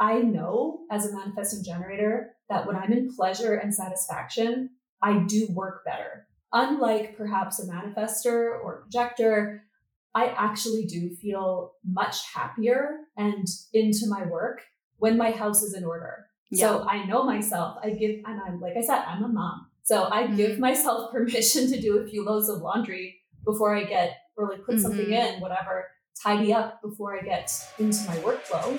I know as a manifesting generator that when I'm in pleasure and satisfaction, I do work better. Unlike perhaps a manifester or projector, I actually do feel much happier and into my work when my house is in order. Yeah. So I know myself. I give, and I'm like I said, I'm a mom. So I mm-hmm. give myself permission to do a few loads of laundry before I get, or like put mm-hmm. something in, whatever, tidy up before I get into my workflow.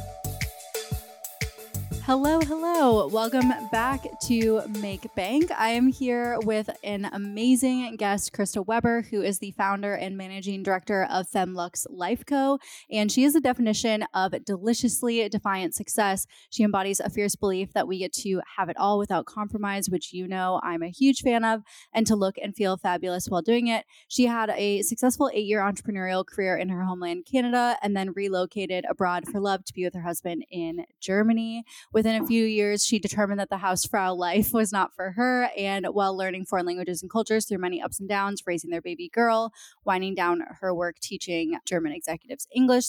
Hello, hello. Welcome back to Make Bank. I am here with an amazing guest, Krista Weber, who is the founder and managing director of Femme/Luxe Life Co. And she is the definition of deliciously defiant success. She embodies a fierce belief that we get to have it all without compromise, which you know I'm a huge fan of, and to look and feel fabulous while doing it. She had a successful eight year entrepreneurial career in her homeland, Canada, and then relocated abroad for love to be with her husband in Germany. With Within a few years, she determined that the Hausfrau life was not for her. And while learning foreign languages and cultures through many ups and downs, raising their baby girl, winding down her work teaching German executives English,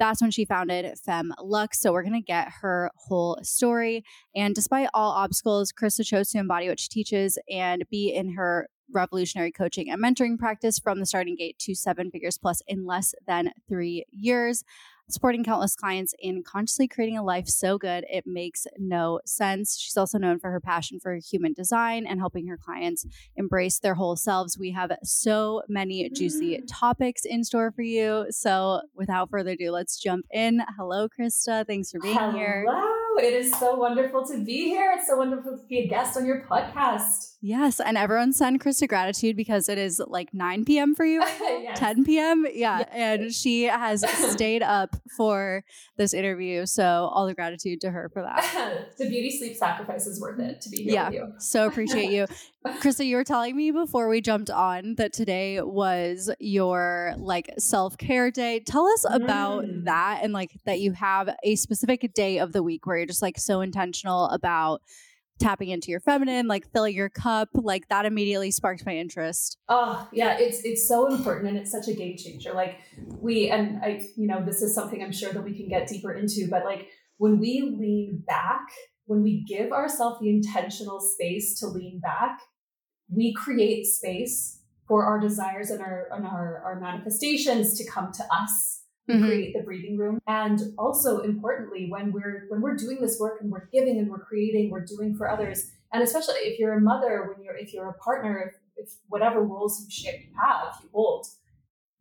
that's when she founded Femme/Luxe. So we're going to get her whole story. And despite all obstacles, Krista chose to embody what she teaches and be in her revolutionary coaching and mentoring practice from the starting gate to seven figures plus in less than three years supporting countless clients in consciously creating a life so good it makes no sense. She's also known for her passion for human design and helping her clients embrace their whole selves. We have so many juicy mm. topics in store for you. So, without further ado, let's jump in. Hello, Krista. Thanks for being Hello. here. It is so wonderful to be here. It's so wonderful to be a guest on your podcast. Yes. And everyone send Krista gratitude because it is like 9 p.m. for you, yes. 10 p.m. Yeah. Yes. And she has stayed up for this interview. So all the gratitude to her for that. the beauty sleep sacrifice is worth it to be here yeah, with you. So appreciate you. Krista, you were telling me before we jumped on that today was your like self care day. Tell us about mm. that and like that you have a specific day of the week where you're just like so intentional about tapping into your feminine, like filling your cup, like that immediately sparked my interest. Oh, yeah, it's it's so important and it's such a game changer. Like we and I, you know, this is something I'm sure that we can get deeper into, but like when we lean back, when we give ourselves the intentional space to lean back, we create space for our desires and our and our, our manifestations to come to us. Mm-hmm. create the breathing room. And also importantly when we're when we're doing this work and we're giving and we're creating we're doing for others and especially if you're a mother when you're if you're a partner if, if whatever roles you share you have you hold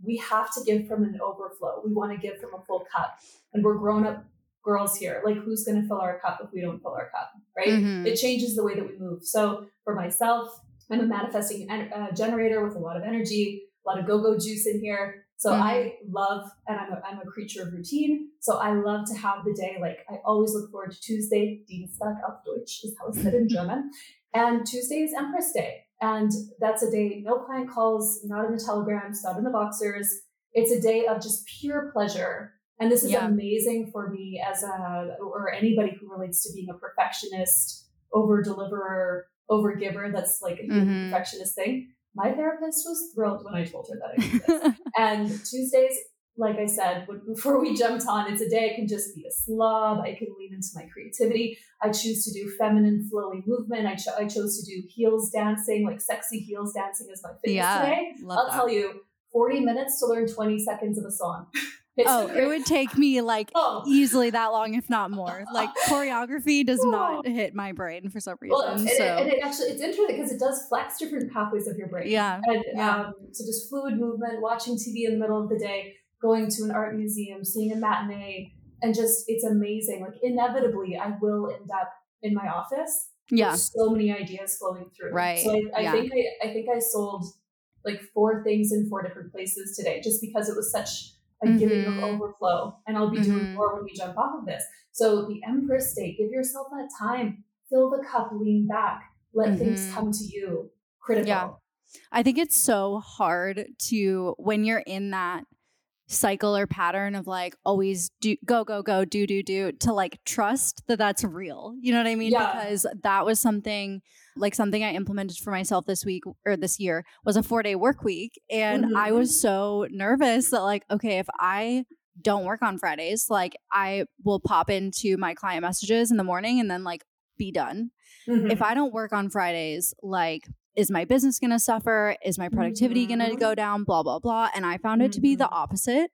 we have to give from an overflow. We want to give from a full cup. And we're grown up girls here. Like who's going to fill our cup if we don't fill our cup right? Mm-hmm. it changes the way that we move. So for myself i'm a manifesting uh, generator with a lot of energy a lot of go-go juice in here so mm-hmm. I love, and I'm a, I'm a creature of routine. So I love to have the day, like I always look forward to Tuesday, Dienstag auf Deutsch is how it's said in German. And Tuesday is Empress Day. And that's a day, no client calls, not in the telegrams, not in the Voxers. It's a day of just pure pleasure. And this is yeah. amazing for me as a, or anybody who relates to being a perfectionist, over deliverer, over giver. That's like a mm-hmm. perfectionist thing my therapist was thrilled when I told her that I did this. and Tuesdays, like I said, before we jumped on, it's a day I can just be a slob. I can lean into my creativity. I choose to do feminine, flowy movement. I, cho- I chose to do heels dancing, like sexy heels dancing as my fitness yeah, today. I'll that. tell you, 40 minutes to learn 20 seconds of a song. Oh, it would take me like oh. easily that long, if not more. Like choreography does not hit my brain for some reason. Well, and, so. and it actually it's interesting because it does flex different pathways of your brain. Yeah. And yeah. Um, so just fluid movement, watching TV in the middle of the day, going to an art museum, seeing a matinee, and just it's amazing. Like inevitably, I will end up in my office. Yeah. so many ideas flowing through. Right. So I, I yeah. think I, I think I sold like four things in four different places today, just because it was such a mm-hmm. giving of overflow. And I'll be mm-hmm. doing more when we jump off of this. So the Empress state, give yourself that time, fill the cup, lean back. let mm-hmm. things come to you critical yeah i think it's so hard to when you're in that cycle or pattern of like always do go go go do do do to like trust that that's real you know what i mean yeah. because that was something like something i implemented for myself this week or this year was a four day work week and mm-hmm. i was so nervous that like okay if i don't work on fridays like i will pop into my client messages in the morning and then like be done mm-hmm. if i don't work on fridays like is my business going to suffer? Is my productivity mm-hmm. going to go down? Blah blah blah. And I found it to be the mm-hmm. opposite.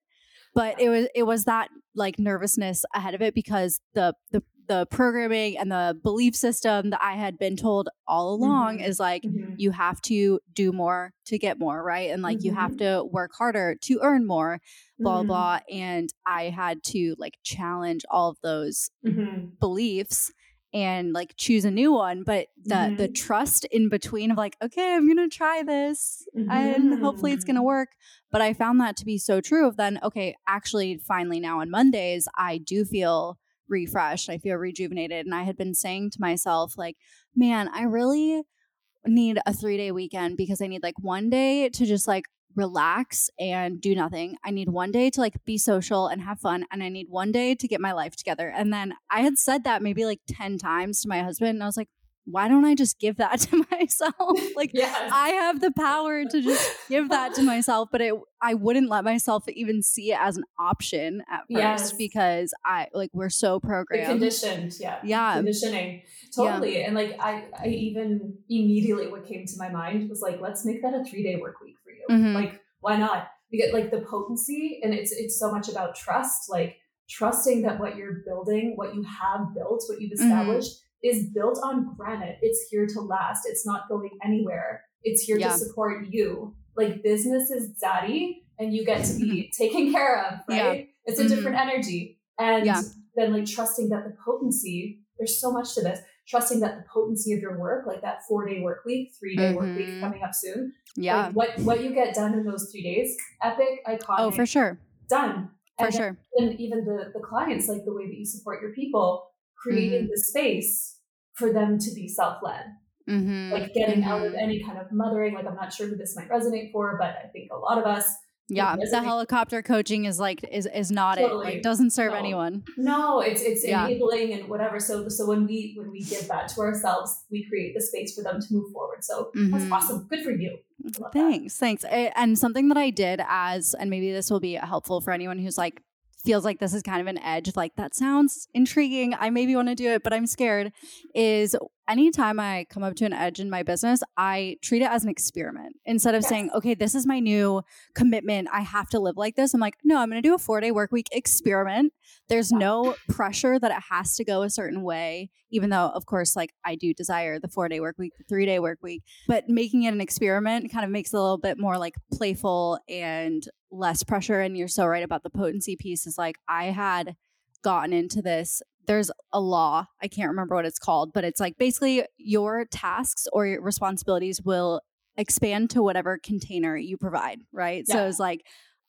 But it was it was that like nervousness ahead of it because the the the programming and the belief system that I had been told all along mm-hmm. is like mm-hmm. you have to do more to get more, right? And like mm-hmm. you have mm-hmm. to work harder to earn more, blah mm-hmm. blah. And I had to like challenge all of those beliefs and like choose a new one but the mm-hmm. the trust in between of like okay i'm gonna try this mm-hmm. and hopefully it's gonna mm-hmm. work but i found that to be so true of then okay actually finally now on mondays i do feel refreshed i feel rejuvenated and i had been saying to myself like man i really need a three day weekend because i need like one day to just like relax and do nothing. I need one day to like be social and have fun. And I need one day to get my life together. And then I had said that maybe like 10 times to my husband. And I was like, why don't I just give that to myself? like yes. I have the power to just give that to myself, but it I wouldn't let myself even see it as an option at first yes. because I like we're so programmed. The conditioned, yeah. Yeah. Conditioning. Totally. Yeah. And like I I even immediately what came to my mind was like, let's make that a three day work week for you. Mm-hmm. Like, why not? Because like the potency and it's it's so much about trust, like trusting that what you're building, what you have built, what you've mm-hmm. established mm-hmm is built on granite. It's here to last. It's not going anywhere. It's here yeah. to support you. Like business is daddy and you get to be taken care of, right? Yeah. It's a mm-hmm. different energy. And yeah. then like trusting that the potency, there's so much to this, trusting that the potency of your work, like that four day work week, three day mm-hmm. work week mm-hmm. coming up soon. Yeah. Like what what you get done in those three days, epic, iconic. Oh, for sure. Done. For sure. And even the the clients, like the way that you support your people, creating mm-hmm. the space for them to be self-led mm-hmm. like getting out of mm-hmm. any kind of mothering like i'm not sure who this might resonate for but i think a lot of us yeah the helicopter coaching is like is is not totally. it like doesn't serve no. anyone no it's it's yeah. enabling and whatever so so when we when we give that to ourselves we create the space for them to move forward so mm-hmm. that's awesome good for you thanks that. thanks and something that i did as and maybe this will be helpful for anyone who's like feels like this is kind of an edge like that sounds intriguing. I maybe want to do it but i'm scared is anytime i come up to an edge in my business i treat it as an experiment. Instead of yes. saying okay this is my new commitment. I have to live like this i'm like no i'm going to do a four day work week experiment. There's no pressure that it has to go a certain way even though of course like i do desire the four day work week the three day work week. But making it an experiment kind of makes it a little bit more like playful and less pressure. And you're so right about the potency piece is like I had gotten into this. There's a law, I can't remember what it's called, but it's like basically your tasks or your responsibilities will expand to whatever container you provide, right? Yeah. So it's like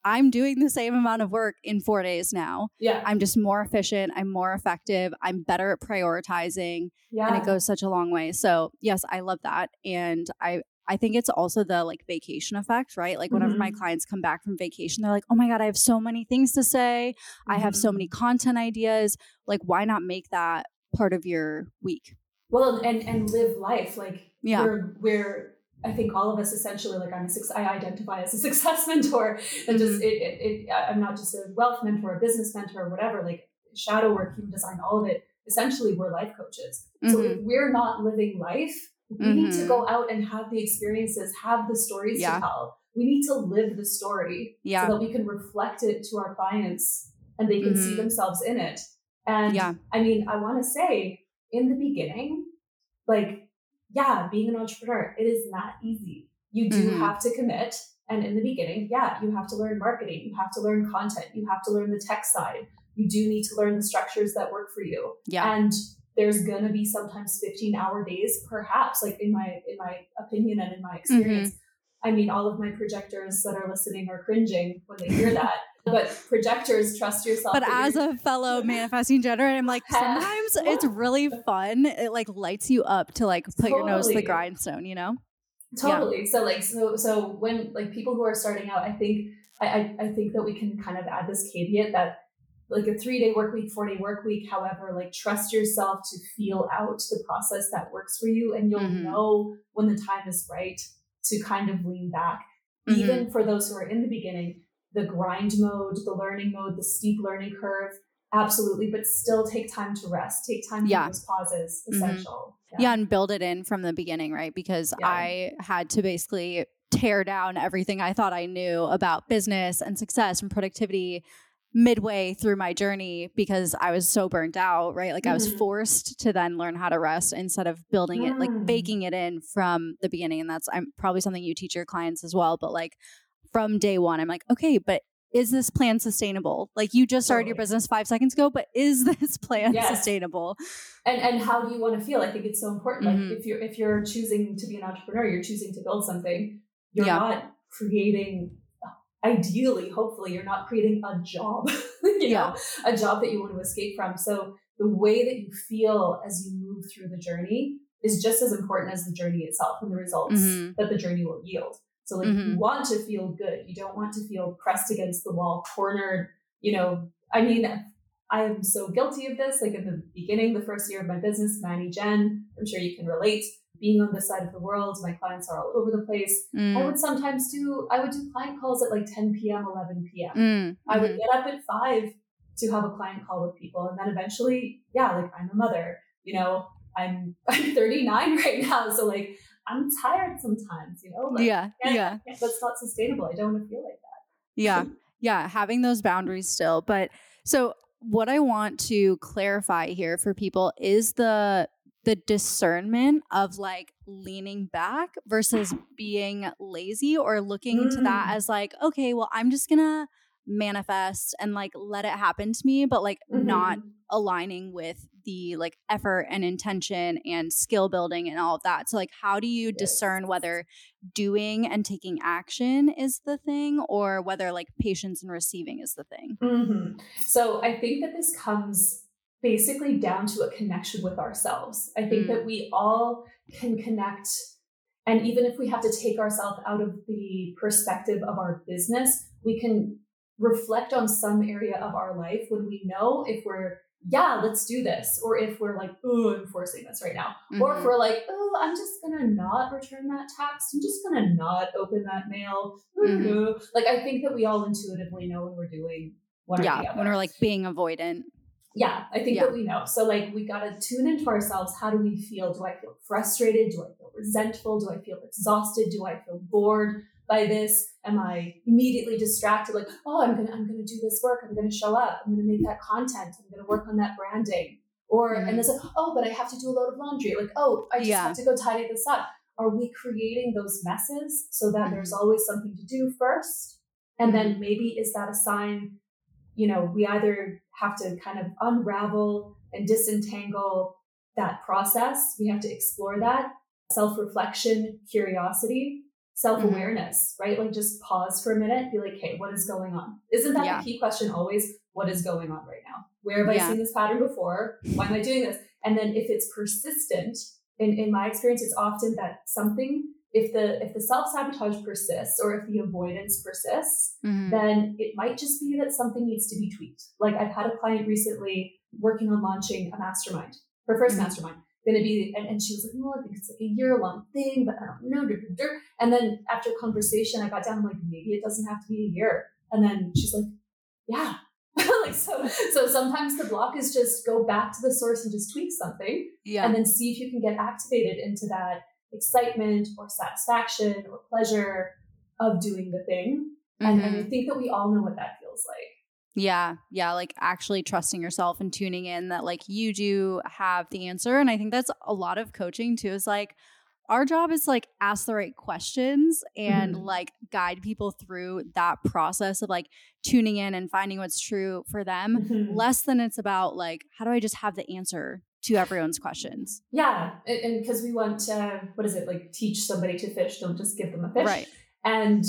I'm doing the same amount of work in four days now. Yeah. I'm just more efficient. I'm more effective. I'm better at prioritizing. Yeah. And it goes such a long way. So yes, I love that. And I I think it's also the like vacation effect, right? Like whenever mm-hmm. my clients come back from vacation, they're like, "Oh my god, I have so many things to say. Mm-hmm. I have so many mm-hmm. content ideas. Like why not make that part of your week?" Well, and and live life like yeah. we're we're I think all of us essentially like I'm a I identify as a success mentor and just mm-hmm. it, it, it I'm not just a wealth mentor, a business mentor, or whatever. Like shadow work, human design, all of it. Essentially, we're life coaches. So if mm-hmm. we're not living life we mm-hmm. need to go mm-hmm. out and have the experiences, have the stories yeah. to tell. We need to live the story yeah. so that we can reflect it to our clients and they can mm-hmm. see themselves in it. And yeah. I mean, I want to say in the beginning, like, yeah, being an entrepreneur, it is not easy. You do mm-hmm. have to commit. And in the beginning, yeah, you have to learn marketing, you have to learn content, you have to learn the tech side. You do need to learn the structures that work for you. Yeah. And there's gonna be sometimes 15 hour days, perhaps, like in my in my opinion and in my experience. Mm-hmm. I mean, all of my projectors that are listening are cringing when they hear that. but projectors trust yourself. But as a fellow manifesting generator, I'm like, sometimes it's really fun. It like lights you up to like put totally. your nose to the grindstone, you know? Totally. Yeah. So like so so when like people who are starting out, I think I, I, I think that we can kind of add this caveat that like a three day work week, four day work week, however, like trust yourself to feel out the process that works for you. And you'll mm-hmm. know when the time is right to kind of lean back. Mm-hmm. Even for those who are in the beginning, the grind mode, the learning mode, the steep learning curve, absolutely, but still take time to rest, take time yeah. those pauses, mm-hmm. essential. Mm-hmm. Yeah. yeah. and build it in from the beginning, right? Because yeah. I had to basically tear down everything I thought I knew about business and success and productivity midway through my journey because I was so burnt out, right? Like mm-hmm. I was mm-hmm. forced to then learn how to rest instead of building it, like mm. baking it in from the beginning. And that's I'm probably something you teach your clients as well. But like from day one, I'm like, okay, but is this plan sustainable? Like you just started totally. your business five seconds ago, but is this plan yes. sustainable? And and how do you want to feel? I think it's so important. Mm-hmm. Like if you're if you're choosing to be an entrepreneur, you're choosing to build something. You're yeah. not creating ideally, hopefully, you're not creating a job, you yeah. know, a job that you want to escape from. So the way that you feel as you move through the journey is just as important as the journey itself and the results mm-hmm. that the journey will yield. So like mm-hmm. you want to feel good. You don't want to feel pressed against the wall, cornered, you know. I mean, I am so guilty of this. Like in the beginning, the first year of my business, Manny Jen, I'm sure you can relate being on this side of the world, my clients are all over the place. Mm. I would sometimes do, I would do client calls at like 10 p.m., 11 p.m. Mm. I would mm-hmm. get up at five to have a client call with people. And then eventually, yeah, like I'm a mother, you know, I'm, I'm 39 right now. So like, I'm tired sometimes, you know? Like, yeah. Yeah. That's not sustainable. I don't want to feel like that. Yeah. Yeah. Having those boundaries still. But so what I want to clarify here for people is the the discernment of like leaning back versus being lazy or looking mm. to that as like, okay, well, I'm just gonna manifest and like let it happen to me, but like mm-hmm. not aligning with the like effort and intention and skill building and all of that. So, like, how do you yes. discern whether doing and taking action is the thing or whether like patience and receiving is the thing? Mm-hmm. So, I think that this comes basically down to a connection with ourselves. I think mm. that we all can connect. And even if we have to take ourselves out of the perspective of our business, we can reflect on some area of our life when we know if we're, yeah, let's do this, or if we're like, oh, I'm forcing this right now, mm-hmm. or if mm-hmm. we're like, oh, I'm just gonna not return that text, I'm just gonna not open that mail. Mm-hmm. Like, I think that we all intuitively know when we're doing one yeah, when we're like being avoidant yeah, I think yeah. that we know. So like we got to tune into ourselves. How do we feel? Do I feel frustrated? Do I feel resentful? Do I feel exhausted? Do I feel bored by this? Am I immediately distracted? Like, oh, I'm gonna I'm gonna do this work. I'm gonna show up. I'm gonna make that content. I'm gonna work on that branding. Or mm-hmm. and it's like, oh, but I have to do a load of laundry. Like, oh, I just yeah. have to go tidy this up. Are we creating those messes so that mm-hmm. there's always something to do first? And then mm-hmm. maybe is that a sign you know, we either have to kind of unravel and disentangle that process. We have to explore that self reflection, curiosity, self awareness, mm-hmm. right? Like just pause for a minute, be like, hey, what is going on? Isn't that yeah. the key question always? What is going on right now? Where have yeah. I seen this pattern before? Why am I doing this? And then if it's persistent, in, in my experience, it's often that something if the if the self-sabotage persists or if the avoidance persists mm-hmm. then it might just be that something needs to be tweaked. Like i've had a client recently working on launching a mastermind her 1st mm-hmm. mastermind. Going to be and, and, she was like well i think it's like a year long thing but i don't know and then after conversation i got down like maybe it doesn't have to be a year. And then she's like yeah. Like so so sometimes the block is just go back to the source and just tweak something yeah. and then see if you can get activated into that excitement or satisfaction or pleasure of doing the thing. Mm-hmm. And, and I mm-hmm. think that we all know what that feels like. Yeah. Yeah. Like actually trusting yourself and tuning in that like you do have the answer. And I think that's a lot of coaching too is like, our job is like ask the right questions and mm-hmm. like guide people through that process of like tuning in and finding what's true for them mm-hmm. less than it's about like how do i just have the answer to everyone's questions. Yeah, and because we want to, what is it like? Teach somebody to fish, don't just give them a fish. Right. And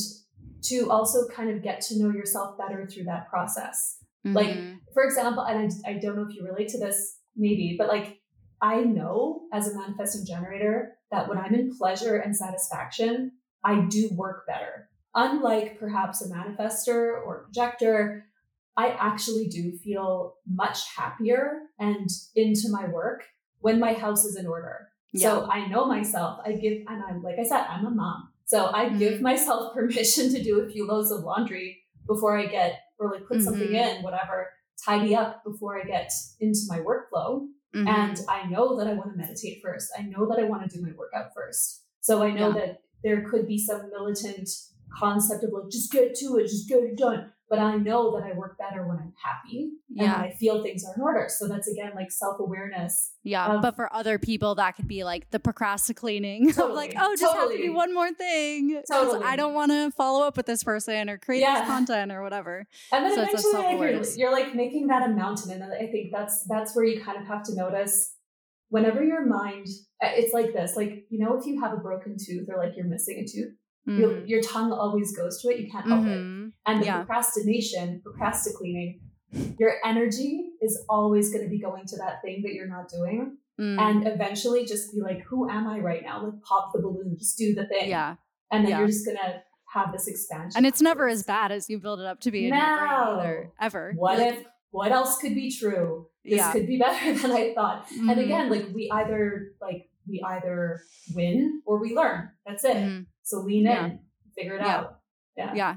to also kind of get to know yourself better through that process. Mm-hmm. Like, for example, and I, I don't know if you relate to this, maybe, but like, I know as a manifesting generator that when I'm in pleasure and satisfaction, I do work better. Unlike perhaps a manifester or projector, I actually do feel much happier and into my work when my house is in order. Yeah. So I know myself. I give, and I'm like I said, I'm a mom. So I mm-hmm. give myself permission to do a few loads of laundry before I get, or like put mm-hmm. something in, whatever, tidy up before I get into my workflow. Mm-hmm. And I know that I want to meditate first. I know that I want to do my workout first. So I know yeah. that there could be some militant concept of like, just get to it, just get it done but I know that I work better when I'm happy yeah. and I feel things are in order. So that's again like self awareness. Yeah. Of, but for other people, that could be like the procrastinating totally, of like, oh, just totally. have to do one more thing. Totally. I don't want to follow up with this person or create yeah. this content or whatever. And then so eventually like, you're, you're like making that a mountain. And I think that's that's where you kind of have to notice whenever your mind uh, it's like this like you know if you have a broken tooth or like you're missing a tooth Mm-hmm. Your, your tongue always goes to it. You can't help mm-hmm. it. And the yeah. procrastination, procrastinating, your energy is always going to be going to that thing that you're not doing. Mm. And eventually just be like, who am I right now? Like pop the balloon, just do the thing. Yeah. And then yeah. you're just going to have this expansion. And it's never as bad as you build it up to be in your brain either, ever. What like, if, what else could be true? This yeah. could be better than I thought. Mm-hmm. And again, like we either like we either win or we learn. That's it. Mm-hmm. So lean in, figure it out. Yeah. Yeah.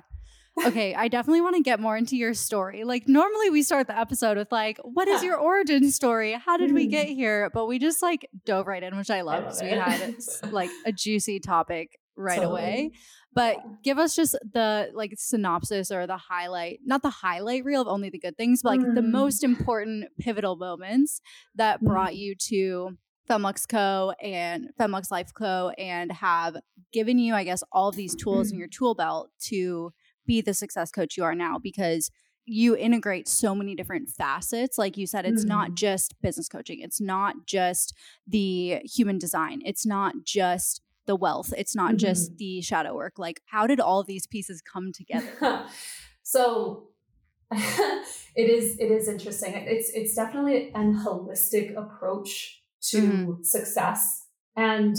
Okay, I definitely want to get more into your story. Like normally we start the episode with like, what is your origin story? How did we get mm-hmm. here? But we just like dove right in, which I love. So we had like a juicy topic right totally. away. But yeah. give us just the like synopsis or the highlight, not the highlight reel of only the good things, but like mm. the most important pivotal moments that mm. brought you to Femme/Luxe Co. and Femme/Luxe Life Co. and have given you, I guess, all of these tools in your tool belt to be the success coach you are now because you integrate so many different facets. Like you said, it's mm-hmm. not just business coaching, it's not just the human design, it's not just the wealth, it's not mm-hmm. just the shadow work. Like, how did all these pieces come together? so, it is it is interesting. It's it's definitely an holistic approach to mm-hmm. success and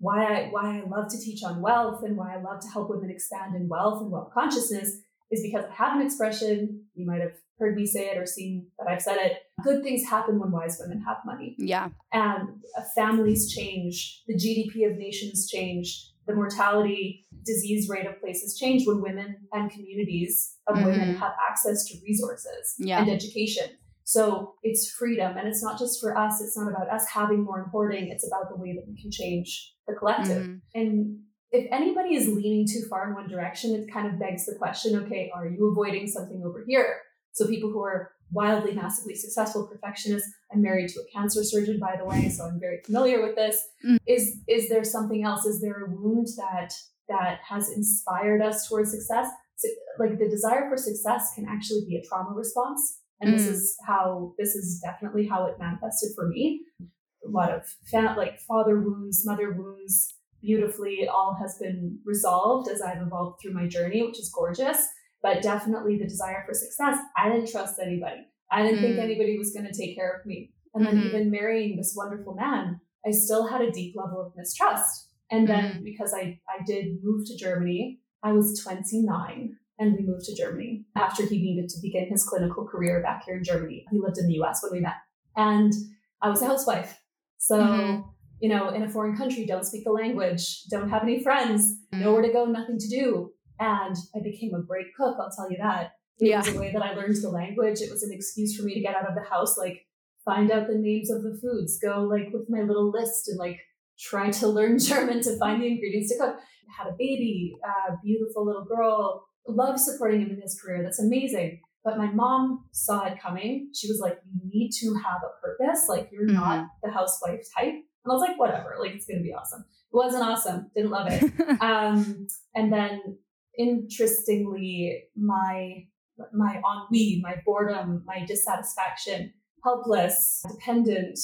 why I why I love to teach on wealth and why I love to help women expand in wealth and wealth consciousness is because I have an expression, you might have heard me say it or seen that I've said it. Good things happen when wise women have money. Yeah. And families change, the GDP of nations change, the mortality, disease rate of places change when women and communities of mm-hmm. women have access to resources yeah. and education. So it's freedom. And it's not just for us, it's not about us having more and hoarding, it's about the way that we can change the collective. Mm-hmm. And if anybody is leaning too far in one direction, it kind of begs the question okay, are you avoiding something over here? So people who are wildly, massively successful perfectionists. I'm married to a cancer surgeon, by the way, so I'm very familiar with this. Mm. Is is there something else? Is there a wound that that has inspired us towards success? So, like the desire for success can actually be a trauma response. And mm. this is how, this is definitely how it manifested for me. A lot of fa- like father wounds, mother wounds, beautifully all has been resolved as I've evolved through my journey, which is gorgeous. But definitely the desire for success. I didn't trust anybody. I didn't mm. think anybody was going to take care of me. And then mm-hmm. even marrying this wonderful man, I still had a deep level of mistrust. And then mm. because I, I did move to Germany, I was 29 and we moved to Germany after he needed to begin his clinical career back here in Germany. He lived in the US when we met. And I was a housewife. So, mm-hmm. you know, in a foreign country, don't speak the language, don't have any friends, mm-hmm. nowhere to go, nothing to do. And I became a great cook, I'll tell you that. It yeah. was a way that I learned the language. It was an excuse for me to get out of the house, like find out the names of the foods, go like with my little list and like try to learn German to find the ingredients to cook. I had a baby, a beautiful little girl, love supporting him in his career. That's amazing. But my mom saw it coming. She was like, you need to have a purpose. Like, you're mm-hmm. not the housewife type. And I was like, whatever, like, it's going to be awesome. It wasn't awesome. Didn't love it. um, and then, interestingly, my my ennui, my boredom, my dissatisfaction, helpless, dependent,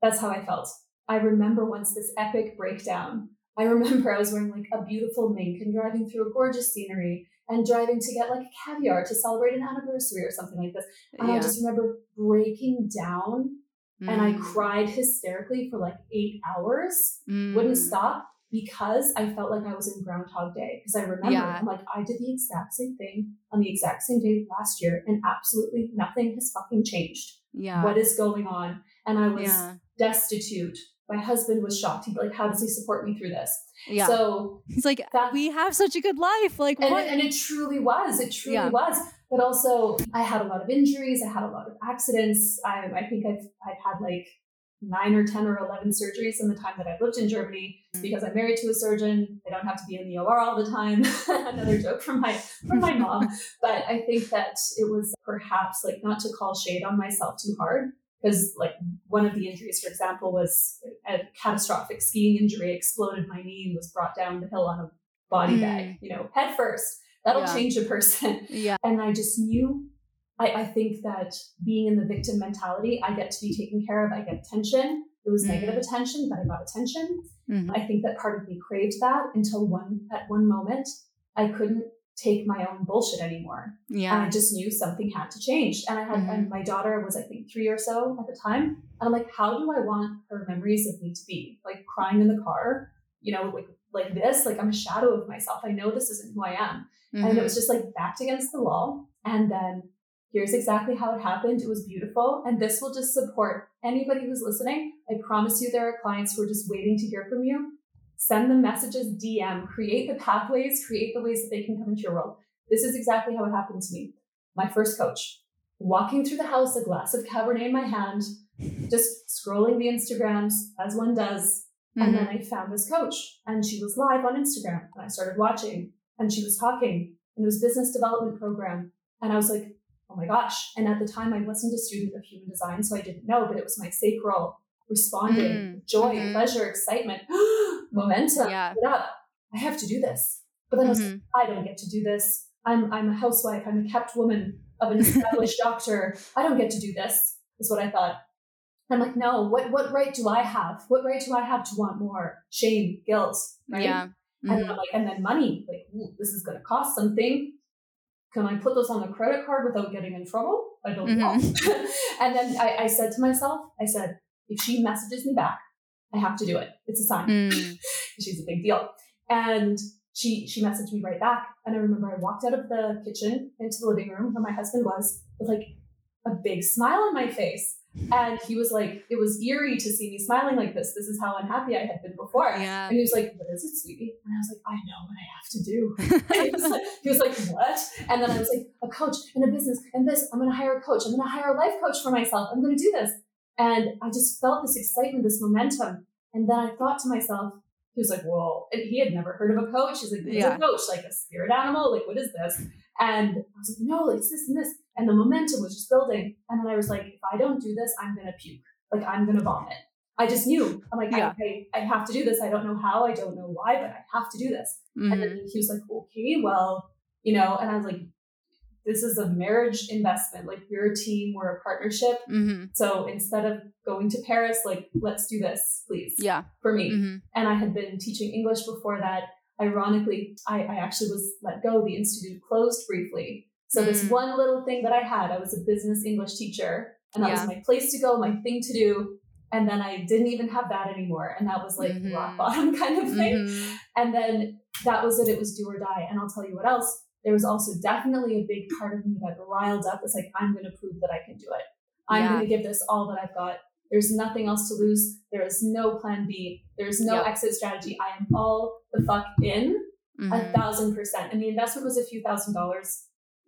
that's how I felt. I remember once this epic breakdown. I remember I was wearing like a beautiful mink and driving through a gorgeous scenery and driving to get like caviar to celebrate an anniversary or something like this. And yeah. I just remember breaking down and I Mm, cried hysterically for like eight hours, mm, wouldn't stop because I felt like I was in Groundhog Day. Because I remember, Yeah. Like, I did the exact same thing on the exact same day last year, and absolutely nothing has fucking changed. Yeah. What is going on? And I was yeah. destitute. My husband was shocked. He'd be like, How does he support me through this? Yeah. So, He's like, that- we have such a good life. Like, and, what? and it truly was. It truly Yeah. was. But also, I had a lot of injuries. I had a lot of accidents. I, I think I've, I've had like nine or 10 or 11 surgeries in the time that I've lived in Germany Mm. because I'm married to a surgeon. I don't have to be in the OR all the time. Another joke from my, from my mom. But I think that it was perhaps like not to call shade on myself too hard. Because like one of the injuries, for example, was a catastrophic skiing injury, exploded my knee and was brought down the hill on a body Mm. bag, you know, head first. That'll Yeah. change a person. yeah. And I just knew, I, I think that being in the victim mentality, I get to be taken care of, I get attention. It was Mm. negative attention, but I got attention. Mhm. I think that part of me craved that until one at one moment I couldn't take my own bullshit anymore. And Yeah. I just knew something had to change. And I had Mhm. and my daughter was I think three or so at the time. And I'm like, how do I want her memories of me to be? Like crying in the car, you know, like like this, like I'm a shadow of myself. I know this isn't who I am. And it Mhm. was just like backed against the wall. And then here's exactly how it happened. It was beautiful. And this will just support anybody who's listening. I promise you there are clients who are just waiting to hear from you. Send them messages, DM, create the pathways, create the ways that they can come into your world. This is exactly how it happened to me. My first coach, walking through the house, a glass of Cabernet in my hand, just scrolling the Instagrams as one does. And then Mhm. I found this coach and she was live on Instagram and I started watching and she was talking and it was business development program. And I was like, oh my gosh. And at the time I wasn't a student of human design, so I didn't know, but it was my sacral responding, Mm, joy, mhm. pleasure, excitement, momentum. Yeah. Get up. I have to do this. But then I was like. I don't get to do this. I'm I'm a housewife. I'm a kept woman of an established doctor. I don't get to do this. Is what I thought. I'm like, no. What what right do I have? What right do I have to want more? Shame, guilt, right? Yeah. And Mhm. then I'm like, and then money. Like, ooh, this is going to cost something. Can I put this on the credit card without getting in trouble? I don't know. and then I, I said to myself, I said, if she messages me back, I have to do it. It's a sign. Mm. She's a big deal. And she she messaged me right back. And I remember I walked out of the kitchen into the living room where my husband was with like a big smile on my face. And he was like, it was eerie to see me smiling like this. This is how unhappy I had been before. Yeah. And he was like, What is it, sweetie? And I was like, I know what I have to do. He, was like, he was like, What? And then I was like, A coach and a business and this. I'm going to hire a coach. I'm going to hire a life coach for myself. I'm going to do this. And I just felt this excitement, this momentum. And then I thought to myself, he was like, Whoa. And he had never heard of a coach. He's like, Yeah. a coach? Like a spirit animal? Like, what is this? And I was like, No, like, it's this and this. And the momentum was just building. And then I was like, If I don't do this, I'm going to puke. Like, I'm going to vomit. I just knew. I'm like, Yeah. I, I, I have to do this. I don't know how. I don't know why, but I have to do this. And Mhm. then he was like, okay, well, you know, and I was like, this is a marriage investment. Like, we're a team, we're a partnership. Mhm. So instead of going to Paris, like, let's do this, please, Yeah. for me. Mhm. And I had been teaching English before that. Ironically, I, I actually was let go. The institute closed briefly. So this Mm. one little thing that I had, I was a business English teacher, and that Yeah. was my place to go, my thing to do. And then I didn't even have that anymore. And that was like Mhm. rock bottom kind of thing. Mhm. And then that was it. It was do or die. And I'll tell you what else. There was also definitely a big part of me that riled up. It's like, I'm going to prove that I can do it. I'm Yeah. going to give this all that I've got. There's nothing else to lose. There is no plan B. There's no Yep. exit strategy. I am all the fuck in a Mhm. thousand percent. And the investment was a few thousand dollars.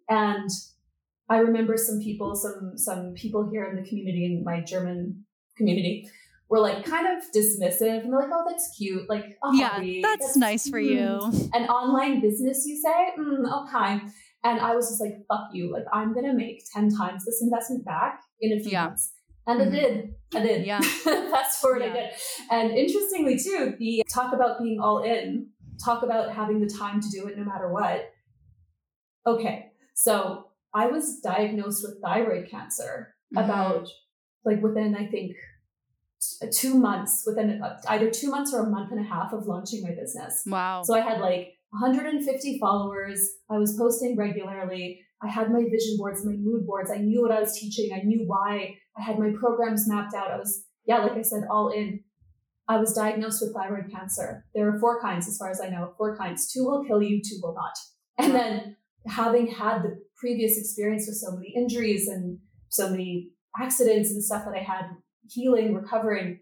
And I remember some people, some some people here in the community, in my German community, were like kind of dismissive. And they're like, oh, that's cute. Like, Yeah, hobby. that's nice for mm, you. An online business, you say? Mm, okay. And I was just like, fuck you. Like, I'm going to make 10 times this investment back in a few Yeah. months. And Mhm. I did. I did. Yeah. Fast forward, I did. And interestingly, too, the talk about being all in, talk about having the time to do it no matter what. Okay. So I was diagnosed with thyroid cancer Mhm. about like within, I think, two months, within uh, either two months or a month and a half of launching my business. Wow. So I had like 150 followers. I was posting regularly. I had my vision boards, my mood boards. I knew what I was teaching. I knew why. I had my programs mapped out. I was, yeah, like I said, all in. I was diagnosed with thyroid cancer. There are four kinds, as far as I know, four kinds. Two will kill you, two will not. And then having had the previous experience with so many injuries and so many accidents and stuff that I had healing, recovering,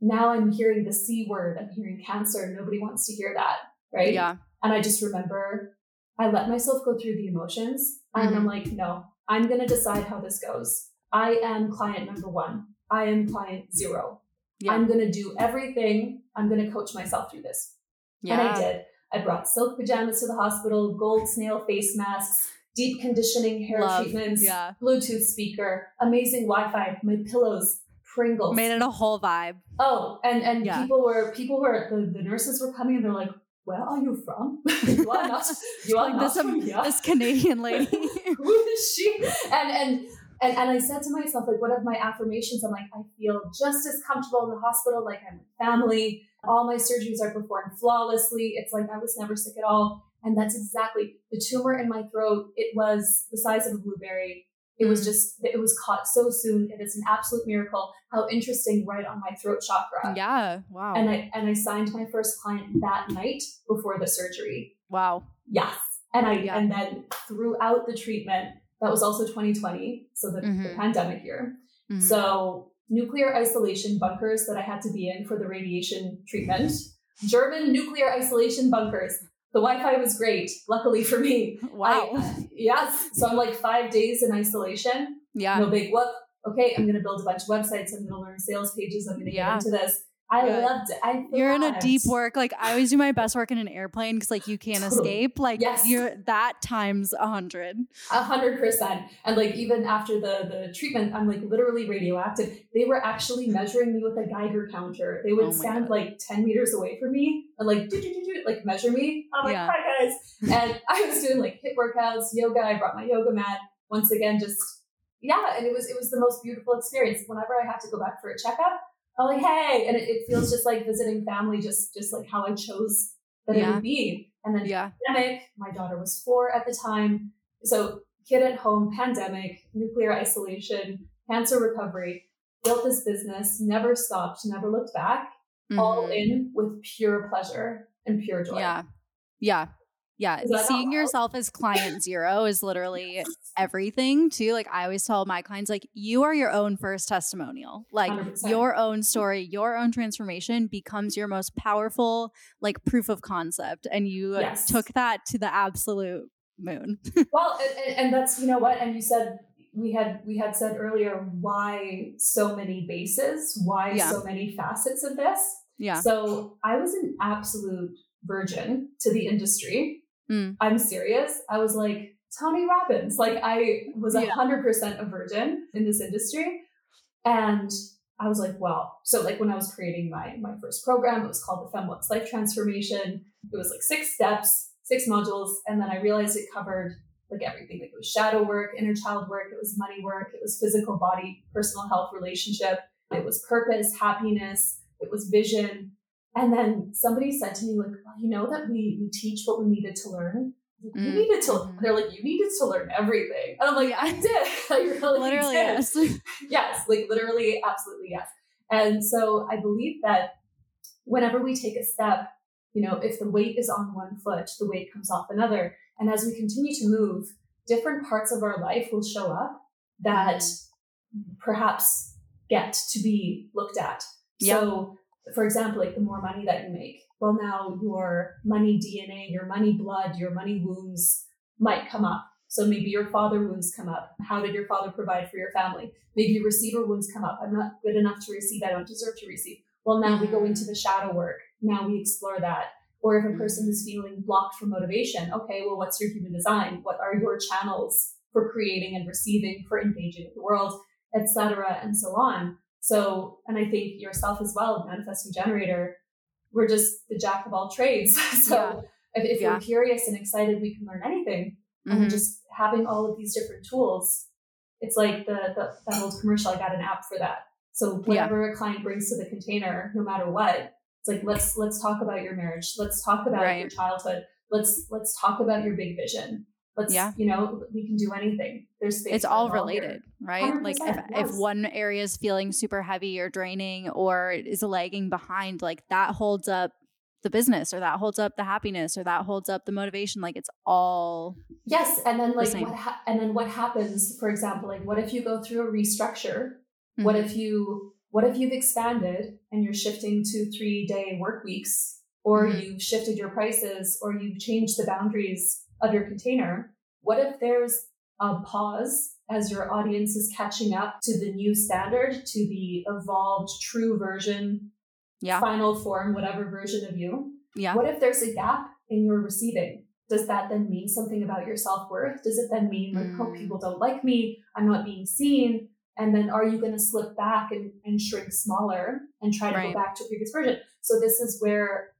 now I'm hearing the C word. I'm hearing cancer. Nobody wants to hear that. Right. Yeah. And I just remember I let myself go through the emotions and mm-hmm. I'm like, no, I'm going to decide how this goes. I am client number one. I am client zero. Yeah. I'm going to do everything. I'm going to coach myself through this. Yeah. And I did. I brought silk pajamas to the hospital, gold snail face masks, deep conditioning hair Love. treatments, yeah. Bluetooth speaker, amazing Wi-Fi, my pillows, Pringles. Made it a whole vibe. Oh, and and yeah. people were people were the, the nurses were coming and they're like, where are you from? you are not, you are like not this, from here. This Canadian lady. Who is she? And and and and I said to myself, like, one of my affirmations? I'm like, I feel just as comfortable in the hospital, like I'm with family. All my surgeries are performed flawlessly. It's like I was never sick at all. And that's exactly the tumor in my throat. It was the size of a blueberry. It was mm. just, it was caught so soon. It is an absolute miracle. How interesting, right on my throat chakra. Yeah. Wow. And I and I signed my first client that night before the surgery. Wow. Yes. And I yeah. and then throughout the treatment, that was also 2020, so the, mm-hmm. the pandemic year. Mm-hmm. So nuclear isolation bunkers that I had to be in for the radiation treatment. German nuclear isolation bunkers. The Wi-Fi was great, luckily for me. Wow. I, yes. So I'm like five days in isolation. Yeah. No big whoop. Okay, I'm gonna build a bunch of websites. I'm gonna learn sales pages. I'm gonna yeah. get into this. I Good. loved it. I you're in a deep work. Like I always do my best work in an airplane because like you can't totally. escape. Like yes. you're that times a hundred. A hundred percent. And like even after the the treatment, I'm like literally radioactive. They were actually measuring me with a Geiger counter. They would oh stand God. like 10 meters away from me and like do, do, do, do, like measure me. I'm like, yeah. hi guys. And I was doing like HIIT workouts, yoga. I brought my yoga mat. Once again, just yeah, and it was it was the most beautiful experience. Whenever I have to go back for a checkup, I'm like, hey, and it, it, feels just like visiting family, just just like how I chose that yeah. it would be. And then yeah. pandemic, my daughter was four at the time, so kid at home, pandemic, nuclear isolation, cancer recovery, built this business, never stopped, never looked back, mm-hmm. all in with pure pleasure and pure joy. Yeah, yeah. Yeah, seeing yourself as client zero is literally everything too. Like I always tell my clients, like you are your own first testimonial. Like 100%. your own story, your own transformation becomes your most powerful like proof of concept, and you yes. took that to the absolute moon. well, and, and that's you know what, and you said we had we had said earlier why so many bases, why yeah. so many facets of this. Yeah. So I was an absolute virgin to the industry. Mm. I'm serious. I was like, Tony Robbins. Like I was a hundred percent a virgin in this industry. And I was like, well, so like when I was creating my my first program, it was called the Femme/Luxe Life Transformation. It was like six steps, six modules, and then I realized it covered like everything. Like it was shadow work, inner child work, it was money work, it was physical body, personal health, relationship, it was purpose, happiness, it was vision, and then somebody said to me, like, well, you know that we we teach what we needed to learn. you mm needed to. Mm-hmm. They're like, you needed to learn everything. And I'm like, I did. I really literally did. yes. yes, like literally, absolutely yes. And so I believe that whenever we take a step, you know, if the weight is on one foot, the weight comes off another. And as we continue to move, different parts of our life will show up that perhaps get to be looked at. Yep. So for example, like the more money that you make, well, now your money DNA, your money blood, your money wounds might come up. So maybe your father wounds come up. How did your father provide for your family? Maybe your receiver wounds come up. I'm not good enough to receive. I don't deserve to receive. Well, now we go mm-hmm. into the shadow work. Now we explore that. Or if a person is feeling blocked from motivation, okay, well, what's your human design? What are your channels for creating and receiving, for engaging with the world, etc., and so on. So, and I think yourself as well, manifesting generator, we're just the jack of all trades. so yeah. if, if yeah. we're curious and excited, we can learn anything. Mm-hmm. And just having all of these different tools, it's like the, the that old commercial. I got an app for that. So whatever yeah. a client brings to the container, no matter what, it's like let's let's talk about your marriage. Let's talk about right. your childhood. let's let's talk about your big vision let's yeah. you know we can do anything there's space it's all related right like if, yes. if one area is feeling super heavy or draining or is lagging behind like that holds up the business or that holds up the happiness or that holds up the motivation like it's all yes and then like the what ha- and then what happens for example like what if you go through a restructure mm-hmm. what if you what if you've expanded and you're shifting to three day work weeks or mm-hmm. you've shifted your prices or you've changed the boundaries of your container what if there's a pause as your audience is catching up to the new standard to the evolved true version yeah. final form, whatever version of you. Yeah. What if there's a gap in your receiving? Does that then mean something about your self worth? Does it then mean like, mm. oh, people don't like me? I'm not being seen. And then are you going to slip back and, and shrink smaller and try to right. go back to a previous version? So this is where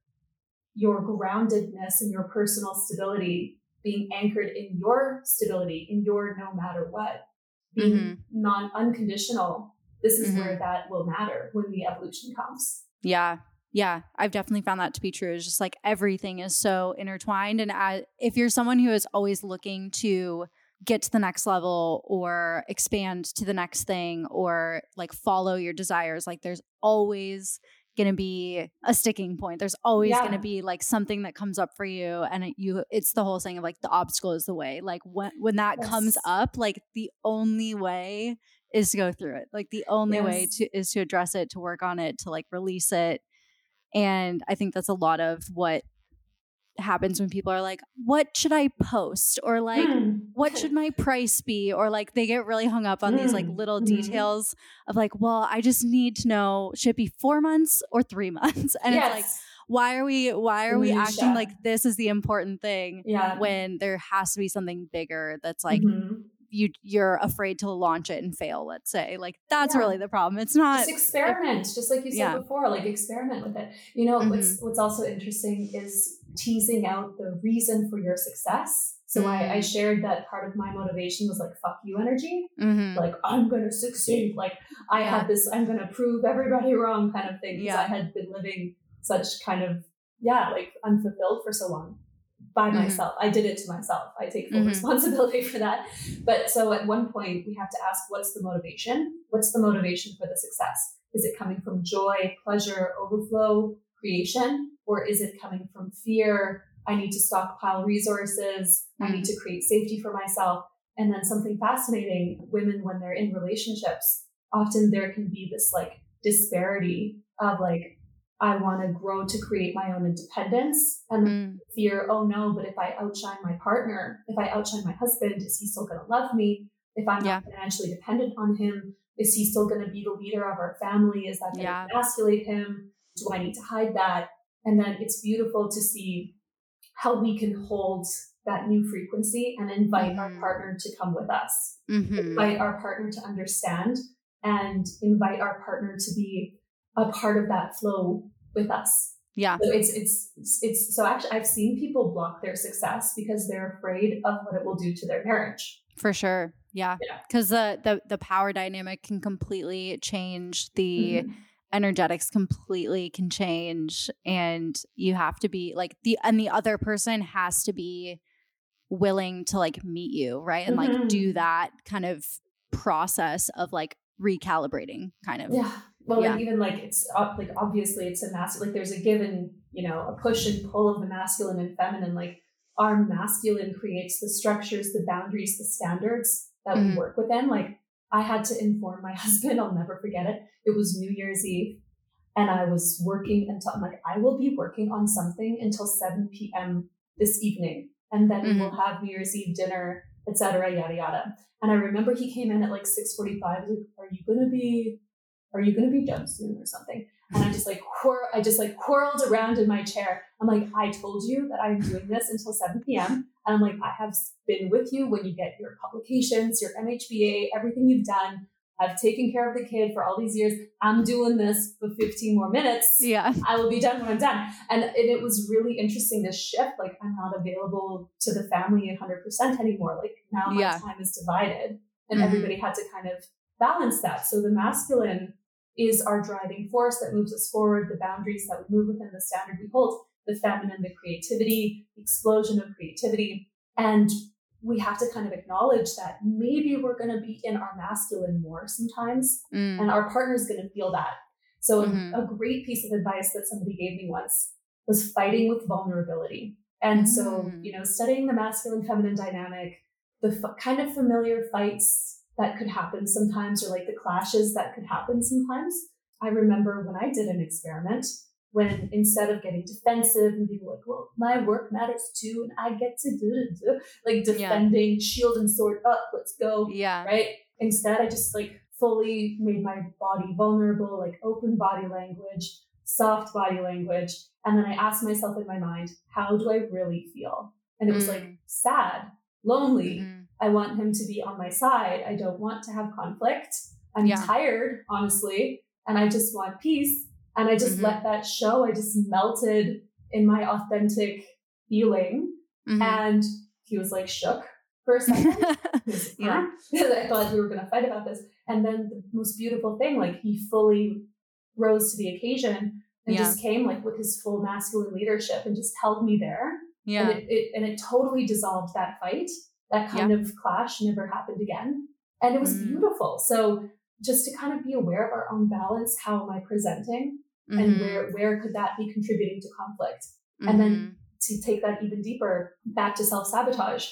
your groundedness and your personal stability being anchored in your stability, in your no matter what, being mm-hmm. non unconditional. This is mm-hmm. where that will matter when the evolution comes. Yeah. Yeah, I've definitely found that to be true. It's just like everything is so intertwined. And I, if you're someone who is always looking to get to the next level or expand to the next thing or like follow your desires, like there's always going to be a sticking point. There's always yeah. going to be like something that comes up for you and it, you it's the whole thing of like the obstacle is the way. Like when when that yes. comes up, like the only way is to go through it. Like the only yes. way to is to address it, to work on it, to like release it. And I think that's a lot of what happens when people are like, what should I post? Or like, mm. what should my price be? Or like they get really hung up on mm. these like hmm. little mm. details of like, well, I just need to know should it be four months or three months? And yes. it's like, why are we why are we acting like this is the important thing yeah. when there has to be something bigger that's like mm-hmm you you're afraid to launch it and fail let's say like that's yeah. really the problem it's not just experiment just like you said before like experiment with it you know mm-hmm. what's what's also interesting is teasing out the reason for your success so mm-hmm. I, I, mm. shared that part of my motivation was like fuck you energy mm-hmm. like i'm gonna succeed like i yeah. had this i'm gonna prove everybody wrong kind of thing because i had been living such kind of yeah like unfulfilled for so long by mm-hmm. myself. I did it to myself. I take full mm-hmm. responsibility for that. But so at one point, we have to ask what's the motivation? What's the motivation for the success? Is it coming from joy, pleasure, overflow, creation? Or is it coming from fear? I need to stockpile resources. I need to create safety for myself. And then something fascinating women, when they're in relationships, often there can be this like disparity of like, I want to grow to create my own independence and mm. fear, oh no, but if I outshine my partner, if I outshine my husband, is he still going to love me? If I'm yeah. not financially dependent on him, is he still going to be the leader of our family? Is that going to yeah. emasculate him? Do I need to hide that? And then it's beautiful to see how we can hold that new frequency and invite mm-hmm. our partner to come with us, mm-hmm. invite our partner to understand and invite our partner to be a part of that flow with us. Yeah. So it's, it's, it's, so actually I've seen people block their success because they're afraid of what it will do to their marriage. For sure. Yeah. Because yeah. the, the, the power dynamic can completely change the, mm-hmm energetics completely can change and you have to be like the and the other person has to be willing to like meet you right and mm-hmm. like do mm-hmm. that kind of process of like recalibrating kind of yeah well yeah. even like it's like obviously it's a mass like there's a given you know a push and pull of the masculine and feminine like our masculine creates the structures the boundaries the standards that mm-hmm. we work within like i had to inform my husband i'll never forget it it was new year's eve and i was working until i'm like i will be working on something until 7 p.m this evening and then mm-hmm. we'll have new year's eve dinner etc yada yada and i remember he came in at like 6.45 like are you gonna be are you going to be done soon or something? And I just like whir- I just like whirled around in my chair. I'm like, I told you that I'm doing this until 7 p.m. And I'm like, I have been with you when you get your publications, your MHBA, everything you've done. I've taken care of the kid for all these years. I'm doing this for 15 more minutes. Yeah. I will be done when I'm done. And, and it was really interesting to shift. Like I'm not available to the family 100% anymore. Like now my yeah. time is divided and mm-hmm. everybody had to kind of balance that. So the masculine is our driving force that moves us forward, the boundaries that we move within the standard we hold. The feminine, the creativity, explosion of creativity. And we have to kind of acknowledge that maybe we're going to be in our masculine more sometimes, mm. and our partner's going to feel that. So, mm-hmm. a, a, great piece of advice that somebody gave me once was fighting with vulnerability. And mm. so, you know, studying the masculine feminine dynamic, the f- kind of familiar fights that could happen sometimes, or like the clashes that could happen sometimes. I remember when I did an experiment when instead of getting defensive and being like, well, my work matters too, and I get to do it, like defending, yeah. shield and sword up, let's go. Yeah. Right. Instead, I just like fully made my body vulnerable, like open body language, soft body language. And then I asked myself in my mind, how do I really feel? And it was mm. like sad, lonely. Mm-hmm. I want him to be on my side. I don't want to have conflict. I'm yeah. tired, honestly, and I just want peace and I just mm-hmm. let that show. I just melted in my authentic feeling. Mm-hmm. And he was like shook for a second. yeah. I thought we were going to fight about this. And then the most beautiful thing, like he fully rose to the occasion and yeah. just came like with his full masculine leadership and just held me there. Yeah. And it, it and it totally dissolved that fight. That kind yeah. of clash never happened again. And it was mm. beautiful. So just to kind of be aware of our own balance, how am I presenting? Mm-hmm. and where where could that be contributing to conflict mm-hmm. and then mm-hmm. to take that even deeper back to self-sabotage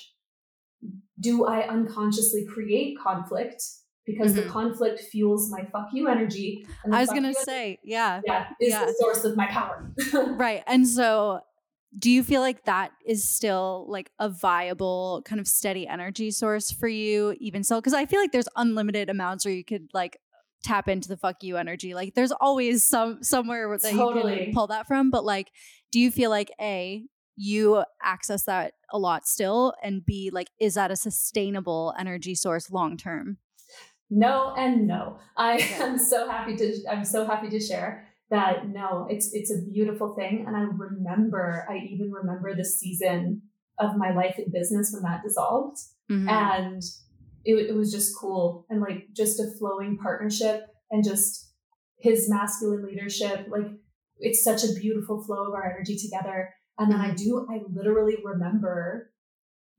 do i unconsciously create conflict because mm-hmm. the conflict fuels my fuck you energy i was gonna say yeah yeah is yeah. the source of my power right and so do you feel like that is still like a viable kind of steady energy source for you even so? because i feel like there's unlimited amounts where you could like tap into the fuck you energy. Like there's always some somewhere that totally. you can pull that from. But like, do you feel like A, you access that a lot still? And B, like, is that a sustainable energy source long term? No and no. I am so happy to I'm so happy to share that no, it's it's a beautiful thing. And I remember, I even remember the season of my life in business when that dissolved. Mm-hmm. And it, it was just cool and like just a flowing partnership and just his masculine leadership. Like it's such a beautiful flow of our energy together. And then I mm-hmm. do, I literally remember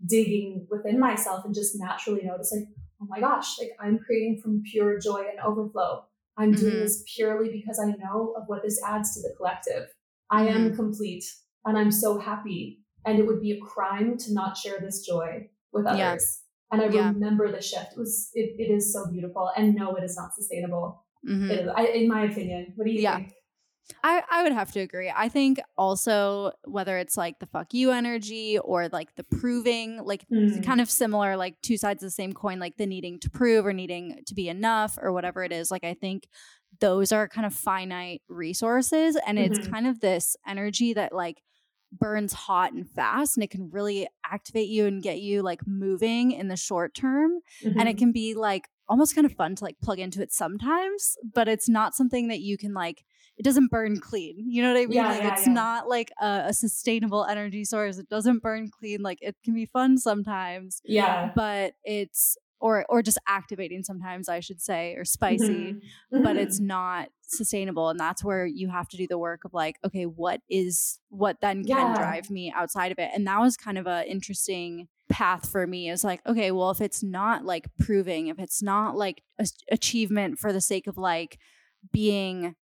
digging within myself and just naturally notice like, oh my gosh, like I'm creating from pure joy and overflow. I'm mm-hmm. doing this purely because I know of what this adds to the collective. I mm-hmm. am complete and I'm so happy. And it would be a crime to not share this joy with others. And I yeah. remember the shift. It was it, it is so beautiful. And no, it is not sustainable. Mm-hmm. Is, I, in my opinion. What do you yeah. think? I, I would have to agree. I think also whether it's like the fuck you energy or like the proving, like mm. kind of similar, like two sides of the same coin, like the needing to prove or needing to be enough or whatever it is. Like I think those are kind of finite resources. And mm-hmm. it's kind of this energy that like burns hot and fast and it can really activate you and get you like moving in the short term mm-hmm. and it mm-hmm. can be like almost kind of fun to like plug into it sometimes but it's not something that you can like it doesn't burn clean you know what i mean yeah, like yeah, it's yeah. not like a, a, sustainable energy source it doesn't burn clean like it can be fun sometimes yeah but it's or or just activating sometimes I should say or spicy mm-hmm. but it's mm-hmm. not sustainable and that's where you have to do the work of like okay what is what then can yeah. drive me outside of it and that was kind of a interesting path for me is like okay well if it's not like proving if it's not like a, achievement for the sake of like being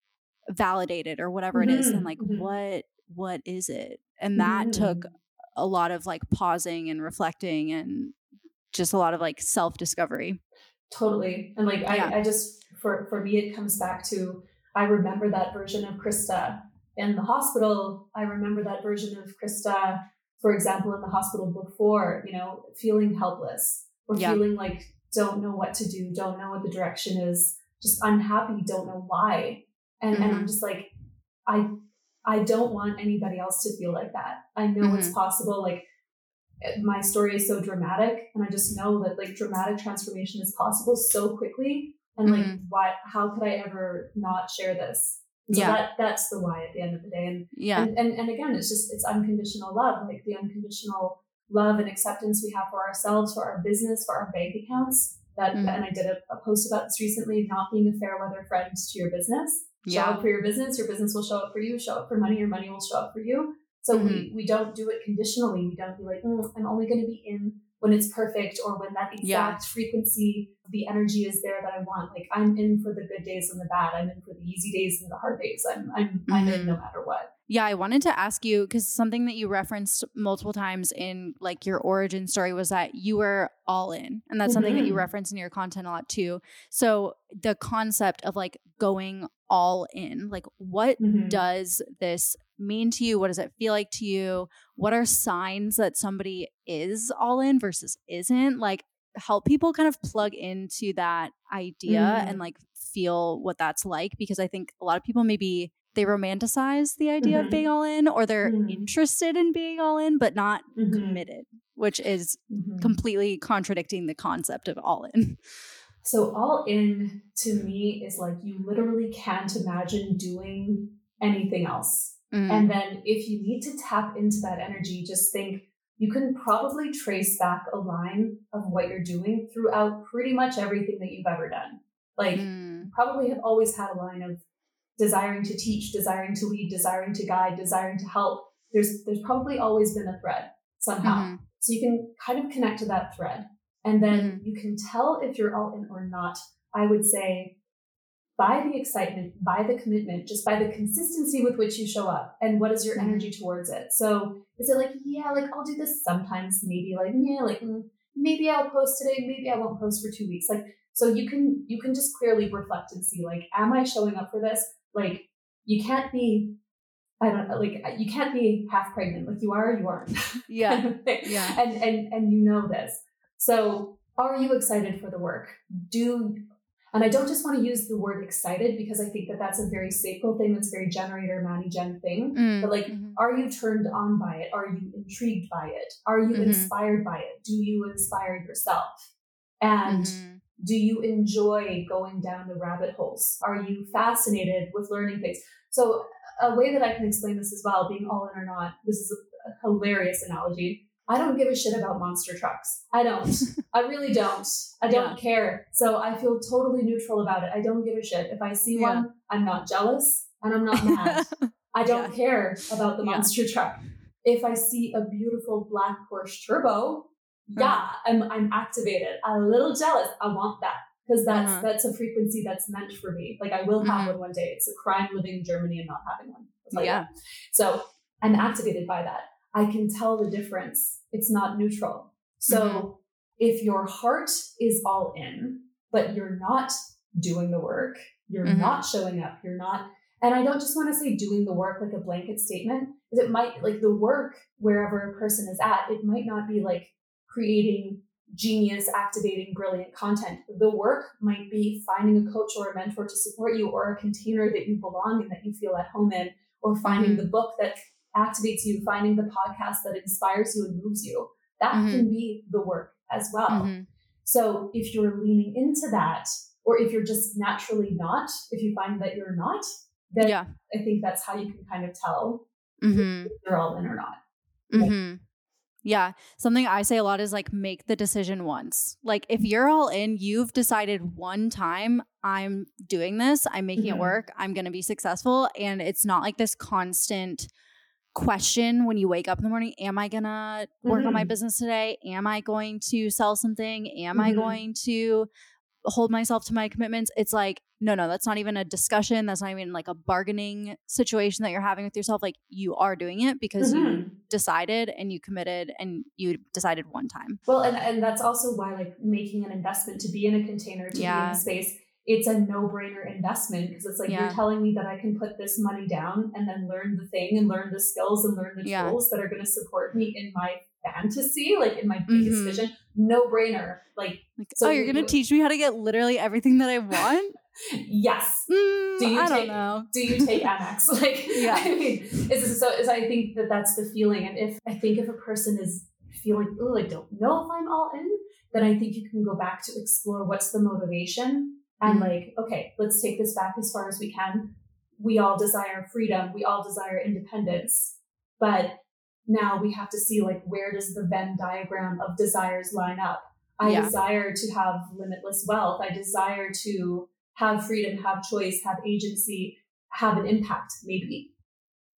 validated or whatever mm-hmm. it is then mm-hmm. like mm-hmm. what what is it and that took mm-hmm. a lot of like pausing and reflecting and just a lot of like self discovery. Totally. And like yeah. I, I just for for me it comes back to I remember that version of Krista in the hospital. I remember that version of Krista, for example, in the hospital before, you know, feeling helpless or yeah. feeling like don't know what to do, don't know what the direction is, just unhappy, don't know why. And mm-hmm. and I'm mm-hmm. just like, I I don't want anybody else to feel like that. I know mm-hmm. it's possible. Like my story is so dramatic and i just know that like dramatic transformation is possible so quickly and like mm-hmm. what how could i ever not share this so yeah. that that's the why at the end of the day and yeah and, and and again it's just it's unconditional love like the unconditional love and acceptance we have for ourselves for our business for our bank accounts that mm-hmm. and i did a, a, post about this recently not being a fair weather friend to your business show yeah. up for your business your business will show up for you show up for money your money will show up for you So mm-hmm. we, we don't do it conditionally. We don't be like, mm, I'm only going to be in when it's perfect or when that exact yeah. frequency the energy is there that I want. Like I'm in for the good days and the bad. I'm in for the easy days and the hard days. I'm I'm mm-hmm. I'm in mm-hmm. no matter what. Yeah, I wanted to ask you because something that you referenced multiple times in like your origin story was that you were all in. And that's mm-hmm. something that you mm-hmm. reference in your content a lot too. So the concept of like going all in, like what mm-hmm. does this mean to you? What does it feel like to you? What are signs that somebody is all in versus isn't? Like help people kind of plug into that idea mm. and like feel what that's like because I think a lot of people maybe they romanticize the idea mm-hmm. of being all in or they're mm-hmm. interested in being all in but not mm-hmm. committed, which is mm-hmm. completely contradicting the concept of all in. So all in to me is like you literally can't imagine doing anything else. Mm. And then if you need to tap into that energy, just think you can probably trace back a line of what you're doing throughout pretty much everything that you've ever done. Like, mm. probably have always had a line of desiring to teach, desiring to lead, desiring to guide, desiring to help. There's there's probably always been a thread somehow. Mm-hmm. So you can kind of connect to that thread. And then mm-hmm. you can tell if you're all in or not. I would say by the excitement, by the commitment, just by the consistency with which you show up and what is your mm-hmm. energy towards it. So is it like, yeah, like I'll do this sometimes, maybe like, yeah, like mm, maybe I'll post today, maybe I won't post for two weeks. Like, so you can, you can just clearly reflect and see like, am I showing up for this? Like, you can't be, I don't know, like you can't be half pregnant. Like you are you aren't. Yeah. yeah. And, and, and you know this. So are you excited for the work? Do and I don't just want to use the word excited because I think that that's a very sacral thing. That's very generator, Manny Gen thing. Mm, but like, mm-hmm. are you turned on by it? Are you intrigued by it? Are you mm-hmm. inspired by it? Do you inspire yourself? And mm-hmm. do you enjoy going down the rabbit holes? Are you fascinated with learning things? So a way that I can explain this as well, being all in or not, this is a, a hilarious analogy. I don't give a shit about monster trucks. I don't. I really don't. I don't yeah. care. So I feel totally neutral about it. I don't give a shit. If I see yeah. one, I'm not jealous and I'm not mad. I don't yeah. care about the monster truck. If I see a beautiful black Porsche turbo, yeah, I'm I'm activated. A little jealous. I want that because that's uh-huh. that's a frequency that's meant for me. Like I will have mm-hmm. one one day. It's a crime living in Germany and not having one. yeah. That. So I'm activated by that. I can tell the difference. It's not neutral. So mm-hmm. if your heart is all in, but you're not doing the work, you're mm-hmm. not showing up, you're not, and I don't just want to say doing the work like a blanket statement, because it might, like the work wherever a person is at, it might not be like creating genius, activating, brilliant content. The work might be finding a coach or a mentor to support you, or a container that you belong in, that you feel at home in, or finding mm-hmm. the book that activates you, finding the podcast that inspires you and moves you. That mm-hmm. can be the work as well. Mm-hmm. So if you're leaning into that, or if you're just naturally not, if you find that you're not, then yeah. I think that's how you can kind of tell mm-hmm. if you're all in or not. Mm-hmm. Yeah. Something I say a lot is like make the decision once. Like if you're all in, you've decided one time, I'm doing this, I'm making mm-hmm. it work, I'm going to be successful. And it's not like this constant question when you wake up in the morning am i gonna work mm-hmm. on my mm-hmm. business today am i going to sell something am mm-hmm. i going to hold myself to my commitments it's like no no that's not even a discussion that's not even like a bargaining situation that you're having with yourself like you are doing it because mm-hmm. you decided and you committed and you decided one time well and, and that's also why like making an investment to be in a container to yeah. be in a space it's a no-brainer investment because it's like yeah. you're telling me that I can put this money down and then learn the thing and learn the skills and learn the yeah. tools that are going to support me in my fantasy, like in my biggest mm-hmm. vision. No brainer. Like, like so oh, you're going to teach me how to get literally everything that I want? yes. Mm, do you I take, don't know. Do you take Amex? like, yeah. I mean, is so is I think that that's the feeling, and if I think if a person is feeling, oh, I don't know if I'm all in, then I think you can go back to explore what's the motivation and mm-hmm. like, okay, let's take this back as far as we can. We all desire freedom. We all desire independence. But now we have to see like where does the Venn diagram of desires line up? I yeah. desire to have limitless wealth. I desire to have freedom, have choice, have agency, have an impact, maybe.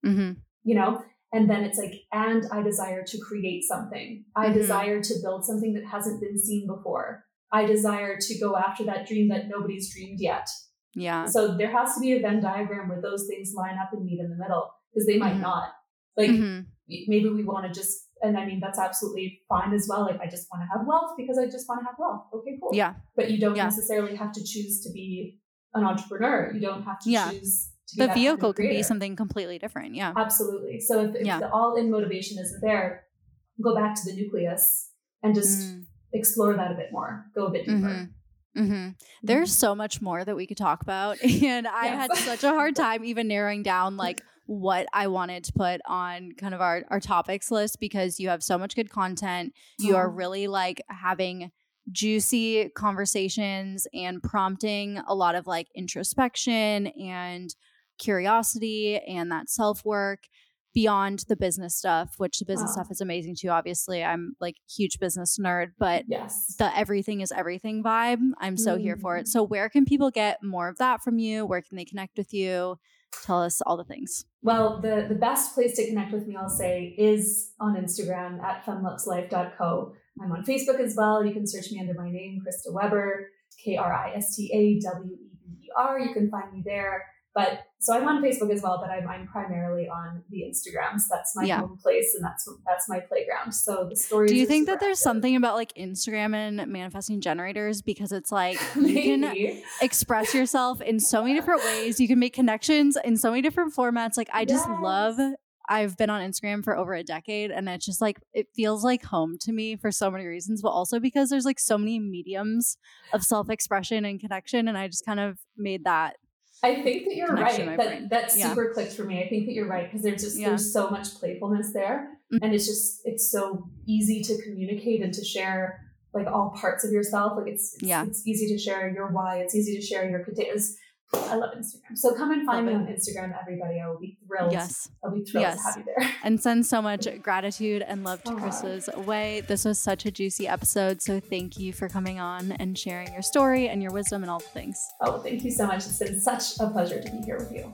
Mm-hmm. You know, And then it's like, and I desire to create something. I Mhm. desire to build something that hasn't been seen before. I desire to go after that dream that nobody's dreamed yet. Yeah. So there has to be a Venn diagram where those things line up and meet in the middle because they might Mhm. not. Like Mhm. maybe we want to just, and I mean, that's absolutely fine as well. Like I just want to have wealth because I just want to have wealth. Okay, cool. Yeah. But you don't Yeah. necessarily have to choose to be an entrepreneur. You don't have to Yeah. choose to The that kind of vehicle can be something completely different. Yeah. Absolutely. So if, if Yeah. the all in motivation isn't there, go back to the nucleus and just Mm. Explore that a bit more. Go a bit deeper. Mhm. hmm There's so much more that we could talk about. And I Yes. had such a hard time even narrowing down like what I wanted to put on kind of our, our topics list because you have so much good content. You are really like having juicy conversations and prompting a lot of like introspection and curiosity and that self work beyond the business stuff, which the business Wow. stuff is amazing too. Obviously, I'm like huge business nerd, but Yes. the everything is everything vibe. I'm so here for it. Mhm. So where can people get more of that from you? Where can they connect with you? Tell us all the things. Well, the, the best place to connect with me, I'll say, is on Instagram at femmeluxelife.co. I'm on Facebook as well. You can search me under my name, Krista Weber, K R I S T A W E B E R. You can find me there. But so I'm on Facebook as well, but I'm, I'm primarily on the Instagrams. That's my Yeah. home place and that's that's my playground. So the stories. Do you think that there's active. something about like Instagram and manifesting generators because it's like you can express yourself in so many different ways. You can make connections in so many different formats. Like I just Yes. love I've been on Instagram for over a decade and it's just like it feels like home to me for so many reasons, but also because there's like so many mediums of self-expression and connection and I just kind of made that I think that you're right. That brain. that Yeah. super clicked for me. I think that you're right because there's just Yeah. there's so much playfulness there, Mhm. and it's just it's so easy to communicate and to share like all parts of yourself. Like it's it's, Yeah. it's easy to share your why. It's easy to share your potatoes. I love Instagram. So come and find Love me on Instagram, everybody. I will be thrilled. yes. I'll be thrilled Yes. to have you there. and send so much gratitude and love to Chris's Krista's way. This was such a juicy episode. So thank you for coming on and sharing your story and your wisdom and all the things. Oh, thank you so much. It's been such a pleasure to be here with you.